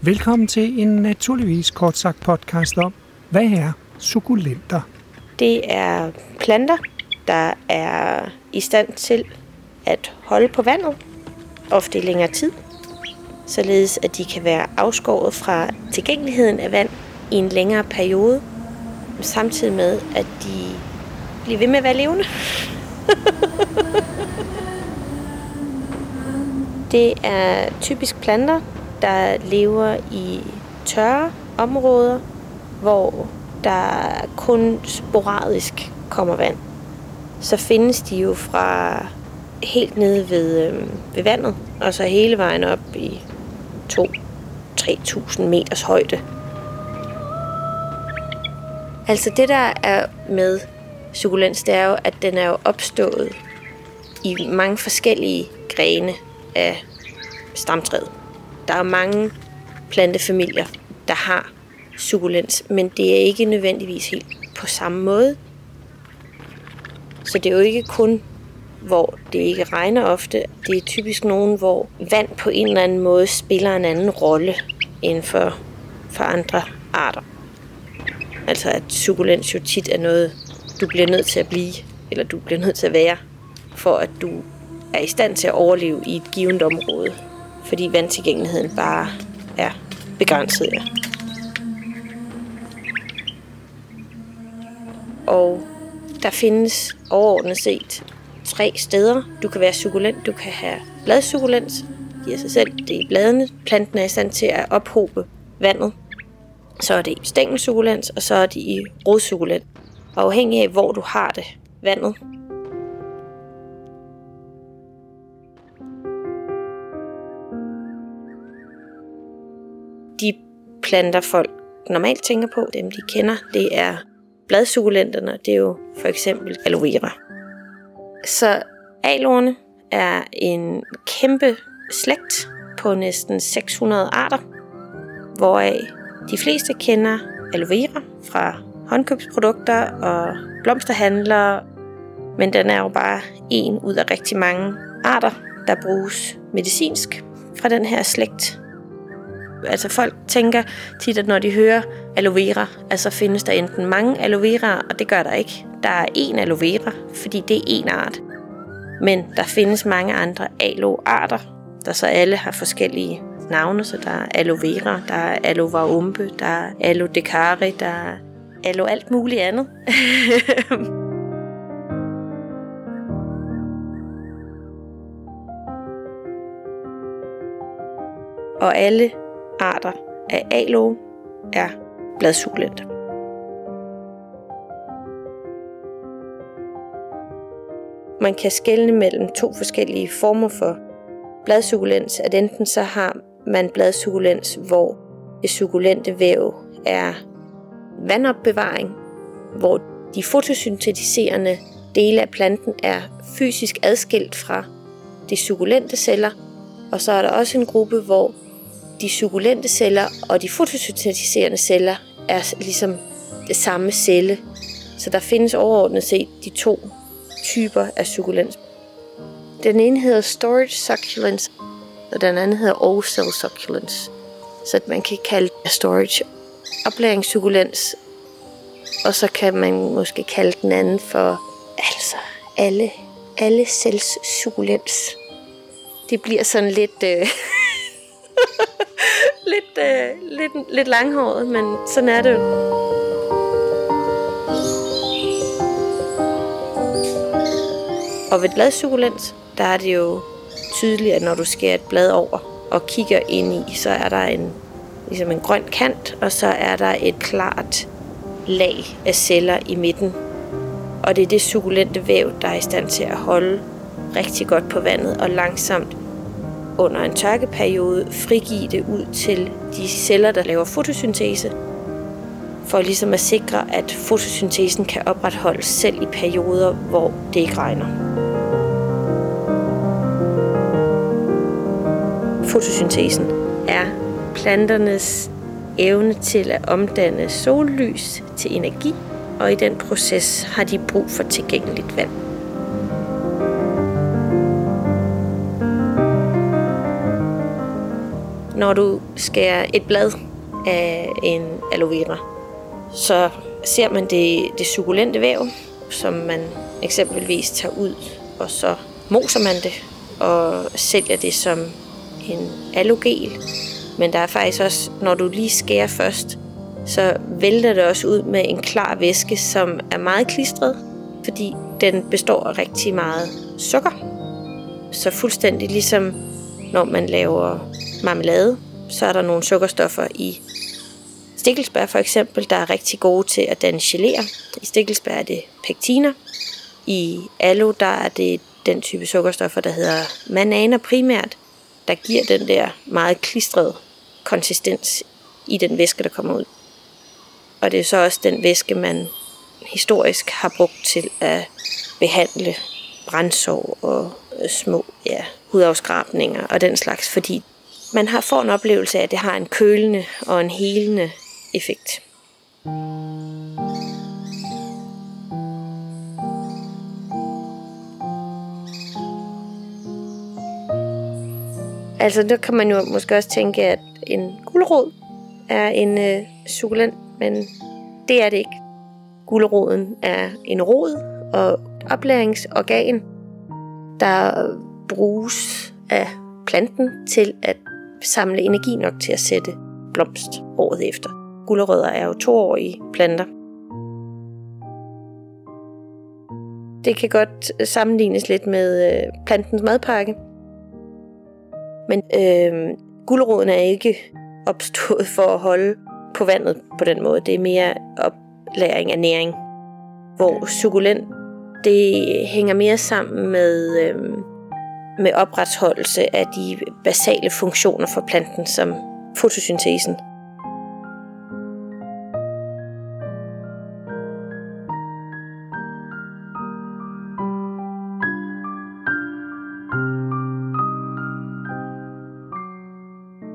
Velkommen til en naturligvis kort sagt podcast om, hvad er sukulenter? Det er planter, der er i stand til at holde på vandet, ofte i længere tid, således at de kan være afskåret fra tilgængeligheden af vand i en længere periode, samtidig med, at de bliver ved med at være levende. det er typisk planter, der lever i tørre områder, hvor der kun sporadisk kommer vand. Så findes de jo fra helt nede ved, øh, ved vandet, og så hele vejen op i 2-3.000 meters højde. Altså det der er med sukulens, det er jo, at den er jo opstået i mange forskellige grene af stamtræet. Der er mange plantefamilier, der har sukulens, men det er ikke nødvendigvis helt på samme måde. Så det er jo ikke kun, hvor det ikke regner ofte. Det er typisk nogen, hvor vand på en eller anden måde spiller en anden rolle end for, for andre arter. Altså at sukulens jo tit er noget, du bliver nødt til at blive, eller du bliver nødt til at være, for at du er i stand til at overleve i et givet område. Fordi vandtilgængeligheden bare er begrænset. Ja. Og der findes overordnet set tre steder. Du kan være sukulent, du kan have bladsukulent, giver sig selv, det er i bladene. Planten er i stand til at ophobe vandet. Så er det i stængelsukulens, og så er det i rodsukulent. Og afhængig af, hvor du har det, vandet, planter folk normalt tænker på, dem de kender, det er bladsukulenterne, det er jo for eksempel aloe vera. Så aloerne er en kæmpe slægt på næsten 600 arter, hvoraf de fleste kender aloe vera fra håndkøbsprodukter og blomsterhandlere, men den er jo bare en ud af rigtig mange arter, der bruges medicinsk fra den her slægt. Altså folk tænker tit, at når de hører aloe vera, altså findes der enten mange aloe vera, og det gør der ikke. Der er én aloe vera, fordi det er én art. Men der findes mange andre aloe-arter, der så alle har forskellige navne, så der er aloe vera, der er aloe varumpe, der er aloe decari, der er aloe alt muligt andet. og alle arter af aloe er bladsukulente. Man kan skelne mellem to forskellige former for bladsukulens, at enten så har man bladsukulens, hvor det sukulente væv er vandopbevaring, hvor de fotosyntetiserende dele af planten er fysisk adskilt fra de sukulente celler, og så er der også en gruppe, hvor de sukulente celler og de fotosyntetiserende celler er ligesom det samme celle. Så der findes overordnet set de to typer af sukulens. Den ene hedder storage succulents, og den anden hedder all cell succulents. Så man kan kalde storage oplæringssukulens, og så kan man måske kalde den anden for altså alle, alle cells sukulens. Det bliver sådan lidt... Øh lidt, øh, lidt, lidt langhåret, men sådan er det jo. Og ved bladsukulent, der er det jo tydeligt, at når du skærer et blad over og kigger ind i, så er der en, ligesom en grøn kant, og så er der et klart lag af celler i midten. Og det er det sukulente væv, der er i stand til at holde rigtig godt på vandet og langsomt under en tørkeperiode frigive det ud til de celler, der laver fotosyntese, for ligesom at sikre, at fotosyntesen kan opretholdes selv i perioder, hvor det ikke regner. Fotosyntesen er planternes evne til at omdanne sollys til energi, og i den proces har de brug for tilgængeligt vand. Når du skærer et blad af en aloe vera, så ser man det, det sukulente væv, som man eksempelvis tager ud, og så moser man det og sælger det som en alogel. Men der er faktisk også, når du lige skærer først, så vælter det også ud med en klar væske, som er meget klistret, fordi den består af rigtig meget sukker. Så fuldstændig ligesom når man laver marmelade, så er der nogle sukkerstoffer i stikkelsbær for eksempel, der er rigtig gode til at danne geléer. I stikkelsbær er det pektiner. I aloe, der er det den type sukkerstoffer, der hedder mananer primært, der giver den der meget klistrede konsistens i den væske, der kommer ud. Og det er så også den væske, man historisk har brugt til at behandle brændsår og små ja, hudafskrabninger og den slags, fordi man har får en oplevelse af, at det har en kølende og en helende effekt. Altså, der kan man jo måske også tænke, at en gulerod er en øh, sukulent, men det er det ikke. Guleroden er en rod og oplæringsorgan, der bruges af planten til at samle energi nok til at sætte blomst året efter. Gulerødder er jo toårige planter. Det kan godt sammenlignes lidt med øh, plantens madpakke. Men øh, guleroden er ikke opstået for at holde på vandet på den måde. Det er mere oplæring af næring. Hvor sukulent, det hænger mere sammen med, øh, med opretholdelse af de basale funktioner for planten, som fotosyntesen.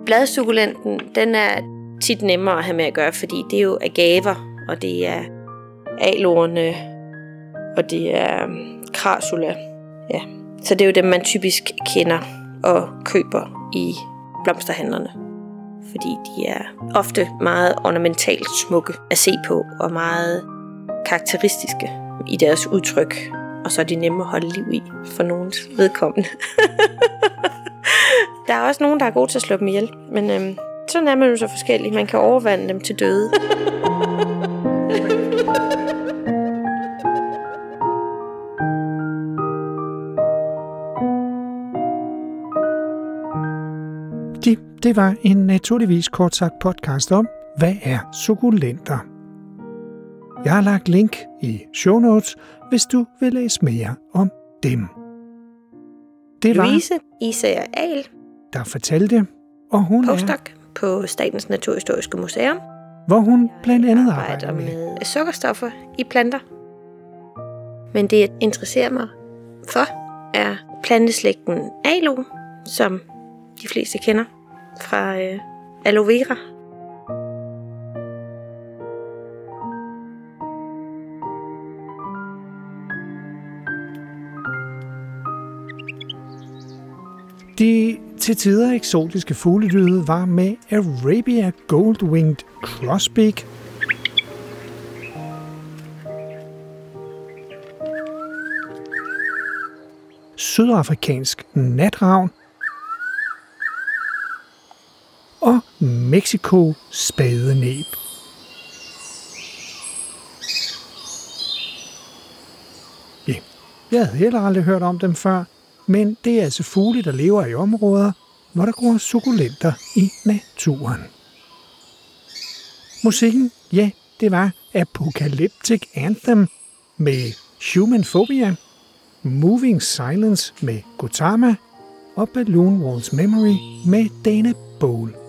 Bladsukulenten, den er tit nemmere at have med at gøre, fordi det er jo agaver, og det er alorne, og det er øhm, krasula. Ja. Så det er jo dem, man typisk kender og køber i blomsterhandlerne. Fordi de er ofte meget ornamentalt smukke at se på, og meget karakteristiske i deres udtryk. Og så er de nemme at holde liv i for nogens vedkommende. Der er også nogen, der er gode til at slå dem ihjel, men øhm, sådan er man jo så forskellig. Man kan overvande dem til døde. Det, var en naturligvis kort sagt podcast om, hvad er sukulenter? Jeg har lagt link i show notes, hvis du vil læse mere om dem. Det var Louise Isager Ahl, der fortalte, og hun er, postdoc på Statens Naturhistoriske Museum, hvor hun blandt andet arbejder arbejder med. med sukkerstoffer i planter. Men det, jeg interesserer mig for, er planteslægten aloe, som de fleste kender fra øh, aloe vera. De til tider eksotiske fuglelyde var med Arabia Goldwinged Crossbeak, sydafrikansk natravn og Mexico spadenæb. Ja, jeg havde heller aldrig hørt om dem før, men det er altså fugle, der lever i områder, hvor der gror sukulenter i naturen. Musikken, ja, det var Apocalyptic Anthem med Human Phobia, Moving Silence med Gotama og Balloon Walls Memory med Dana Bowl.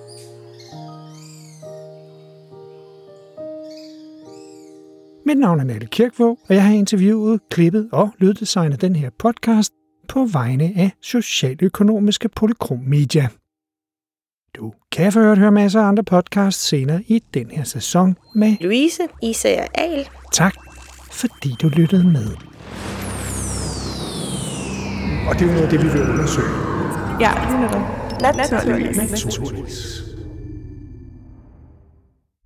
Mit navn er Nalle Kirkvåg, og jeg har interviewet, klippet og lyddesignet den her podcast på vegne af Socialøkonomiske Polykrom Media. Du kan for øvrigt høre masser af andre podcasts senere i den her sæson med Louise Isager Ahl, tak, fordi du lyttede med. Og det er jo noget af det, vi vil undersøge. Ja, det er det. Naturligvis. Naturligvis.